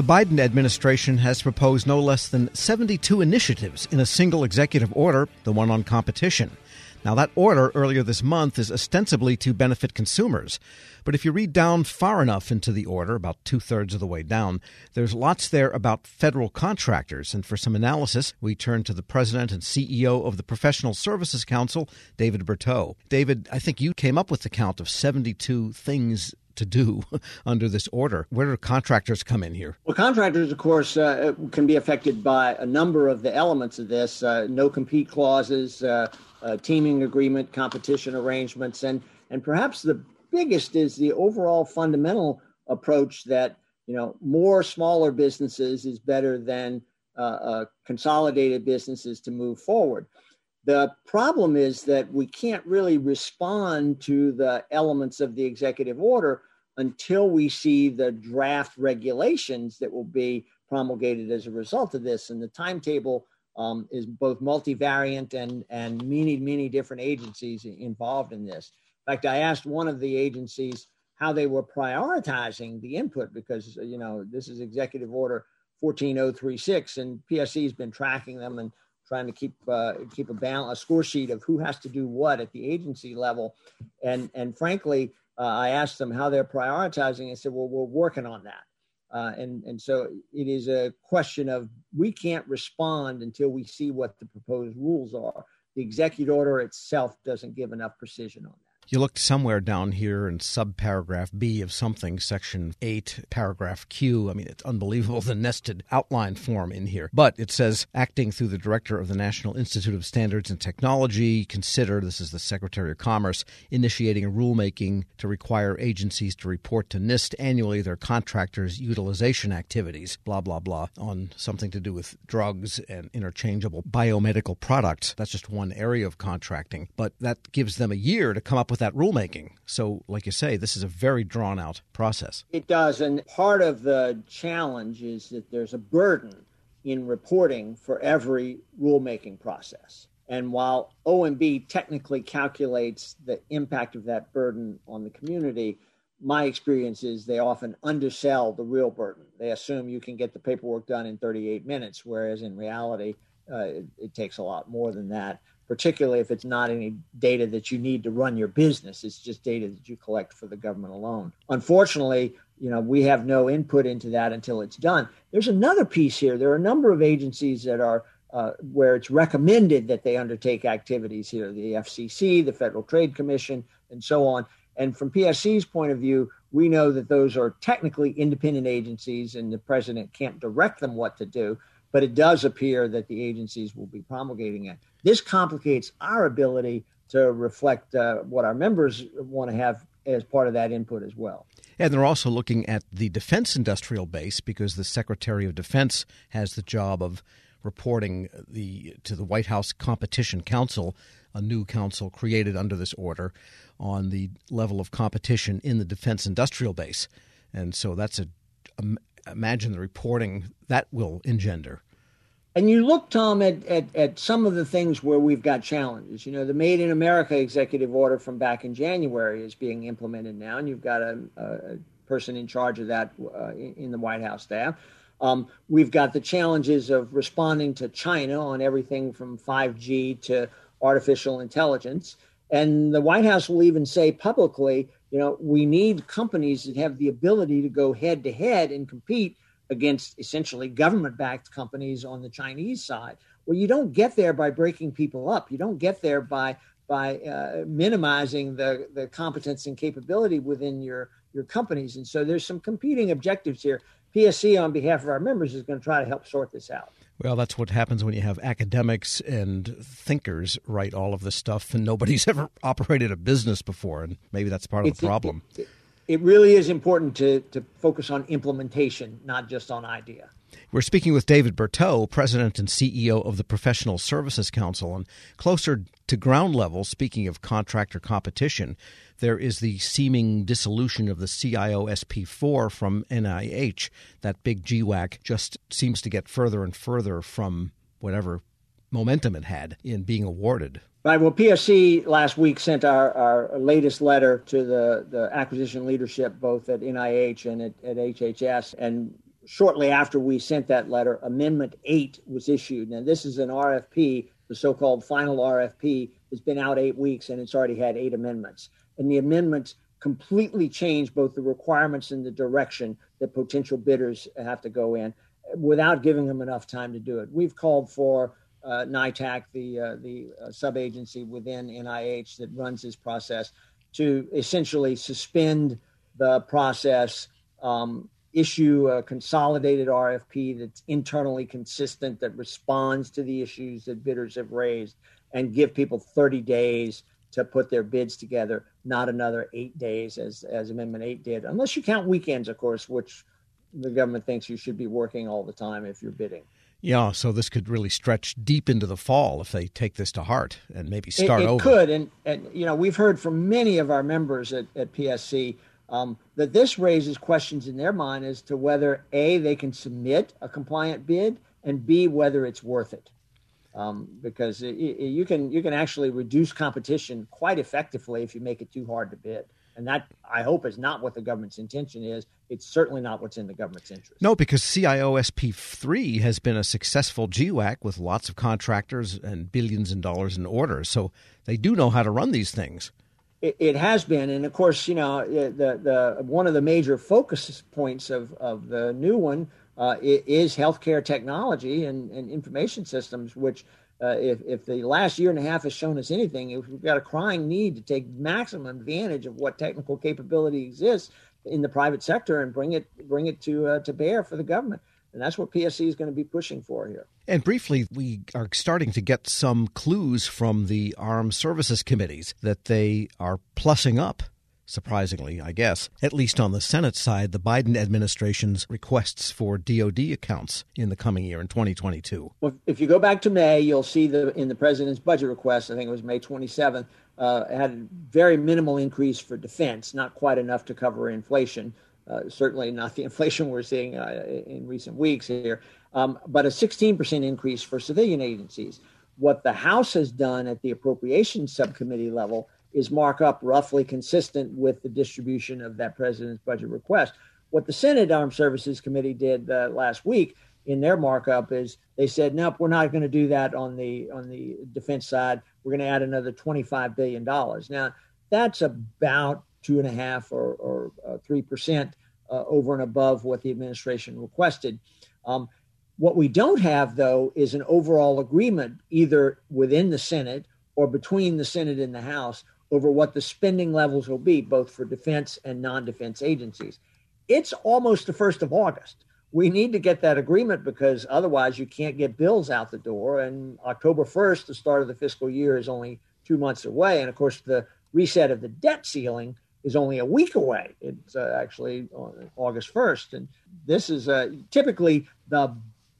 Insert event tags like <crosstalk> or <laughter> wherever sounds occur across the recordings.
The Biden administration has proposed no less than 72 initiatives in a single executive order, the one on competition. Now, that order earlier this month is ostensibly to benefit consumers. But if you read down far enough into the order, about two thirds of the way down, there's lots there about federal contractors. And for some analysis, we turn to the president and CEO of the Professional Services Council, David Berteau. David, I think you came up with the count of 72 things to do <laughs> under this order. Where do contractors come in here? Well, contractors, of course, uh, can be affected by a number of the elements of this uh, no compete clauses, uh, uh, teaming agreement, competition arrangements, and, and perhaps the biggest is the overall fundamental approach that you know more smaller businesses is better than uh, uh, consolidated businesses to move forward. The problem is that we can't really respond to the elements of the executive order until we see the draft regulations that will be promulgated as a result of this. And the timetable um, is both multivariant and, and many, many different agencies involved in this. In fact, I asked one of the agencies how they were prioritizing the input because, you know, this is Executive Order 14036 and PSC has been tracking them and trying to keep uh, keep a balance, a score sheet of who has to do what at the agency level. And and frankly, uh, I asked them how they're prioritizing. I said, well, we're working on that. Uh, and and so it is a question of we can't respond until we see what the proposed rules are. The executive order itself doesn't give enough precision on that. You looked somewhere down here in subparagraph B of something, section 8, paragraph Q. I mean, it's unbelievable <laughs> the nested outline form in here. But it says, acting through the director of the National Institute of Standards and Technology, consider, this is the Secretary of Commerce, initiating a rulemaking to require agencies to report to NIST annually their contractors' utilization activities, blah, blah, blah, on something to do with drugs and interchangeable biomedical products. That's just one area of contracting. But that gives them a year to come up with that rulemaking. So, like you say, this is a very drawn out process. It does. And part of the challenge is that there's a burden in reporting for every rulemaking process. And while OMB technically calculates the impact of that burden on the community, my experience is they often undersell the real burden. They assume you can get the paperwork done in 38 minutes, whereas in reality, uh, it, it, takes a lot more than that particularly if it's not any data that you need to run your business. It's just data that you collect for the government alone. Unfortunately, you know, we have no input into that until it's done. There's another piece here. There are a number of agencies that are uh, where it's recommended that they undertake activities here the FCC, the Federal Trade Commission, and so on. And from PSC's point of view, we know that those are technically independent agencies and the president can't direct them what to do but it does appear that the agencies will be promulgating it. This complicates our ability to reflect uh, what our members want to have as part of that input as well. And they're also looking at the defense industrial base because the Secretary of Defense has the job of reporting the to the White House Competition Council, a new council created under this order, on the level of competition in the defense industrial base. And so that's a, a imagine the reporting that will engender. And you look, Tom, at, at, at, some of the things where we've got challenges. You know, the Made in America executive order from back in January is being implemented now, and you've got a, a person in charge of that uh, in the White House staff. Um, we've got the challenges of responding to China on everything from 5G to artificial intelligence. And the White House will even say publicly you know, we need companies that have the ability to go head to head and compete against essentially government backed companies on the Chinese side. Well, you don't get there by breaking people up. You don't get there by by uh, minimizing the, the competence and capability within your, your companies. And so there's some competing objectives here. PSC, on behalf of our members, is going to try to help sort this out. Well, that's what happens when you have academics and thinkers write all of this stuff, and nobody's <laughs> ever operated a business before, and maybe that's part of the problem. It, it really is important to, to focus on implementation, not just on idea. We're speaking with David Berteau, President and CEO of the Professional Services Council. And closer to ground level, speaking of contractor competition, there is the seeming dissolution of the CIO-SP4 from NIH. That big GWAC just seems to get further and further from whatever momentum it had in being awarded. Right. Well, PSC last week sent our, our latest letter to the, the acquisition leadership, both at NIH and at, at HHS, and shortly after we sent that letter, Amendment 8 was issued. Now, this is an RFP, the so called final RFP, has been out eight weeks and it's already had eight amendments. And the amendments completely change both the requirements and the direction that potential bidders have to go in without giving them enough time to do it. We've called for uh, NITAAC, the uh, the uh, sub agency within NIH that runs this process, to essentially suspend the process, um, issue a consolidated RFP that's internally consistent, that responds to the issues that bidders have raised, and give people 30 days to put their bids together, not another eight days as as Amendment 8 did, unless you count weekends, of course, which the government thinks you should be working all the time if you're bidding. Yeah, so this could really stretch deep into the fall if they take this to heart and maybe start it, it over. could, and, and you know we've heard from many of our members at, at PSC um, that this raises questions in their mind as to whether a they can submit a compliant bid and b whether it's worth it, um, because it, it, you can you can actually reduce competition quite effectively if you make it too hard to bid. And that, I hope, is not what the government's intention is. It's certainly not what's in the government's interest. No, because CIOSP 3 has been a successful GWAC with lots of contractors and billions in dollars in orders. So they do know how to run these things. It, has been. And of course, you know, the, the, one of the major focus points of, of the new one uh, is healthcare technology and, and information systems, which uh, if, if the last year and a half has shown us anything, we've got a crying need to take maximum advantage of what technical capability exists in the private sector and bring it bring it to uh, to bear for the government. And that's what PSC is going to be pushing for here. And briefly, we are starting to get some clues from the armed services committees that they are plussing up surprisingly, I guess, at least on the Senate side, the Biden administration's requests for DoD accounts in the coming year in 2022. Well, if you go back to May, you'll see the in the president's budget request. I think it was May 27th. Uh, had a very minimal increase for defense, not quite enough to cover inflation. Uh, certainly not the <laughs> inflation we're seeing uh, in recent weeks here, um, but a 16% increase for civilian agencies. What the House has done at the appropriations subcommittee level is mark up roughly consistent with the distribution of that president's budget request. What the Senate Armed Services Committee did uh, last week in their markup is they said, nope, we're not going to do that on the on the defense side. We're going to add another twenty five billion dollars. Now that's about two and a half or, uh, three percent uh, over and above what the administration requested. Um, what we don't have, though, is an overall agreement either within the Senate or between the Senate and the House over what the spending levels will be, both for defense and non defense agencies. It's almost the 1st of August. We need to get that agreement because otherwise you can't get bills out the door. And October 1st, the start of the fiscal year, is only two months away. And of course, the reset of the debt ceiling is only a week away. It's uh, actually August 1st. And this is uh, typically the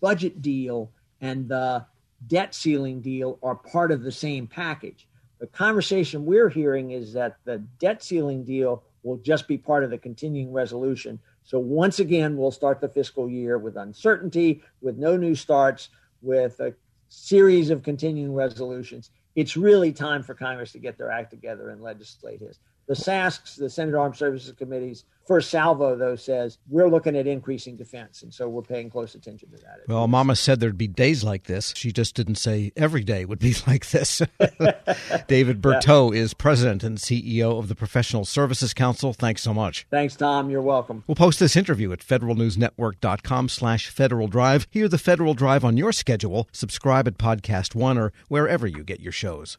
budget deal and the debt ceiling deal are part of the same package. The conversation we're hearing is that the debt ceiling deal will just be part of the continuing resolution. So once again, we'll start the fiscal year with uncertainty, with no new starts, with a series of continuing resolutions. It's really time for Congress to get their act together and legislate his. The SASCs, the Senate Armed Services Committees, first salvo though says we're looking at increasing defense, and so we're paying close attention to that. Well, Mama said there'd be days like this. She just didn't say every day would be <laughs> like this. <laughs> David Berteau yeah. is president and CEO of the Professional Services Council. Thanks so much. Thanks, Tom. You're welcome. We'll post this interview at federalnewsnetwork.com slash Federal Drive. Hear the Federal Drive on your schedule. Subscribe at Podcast One or wherever you get your shows.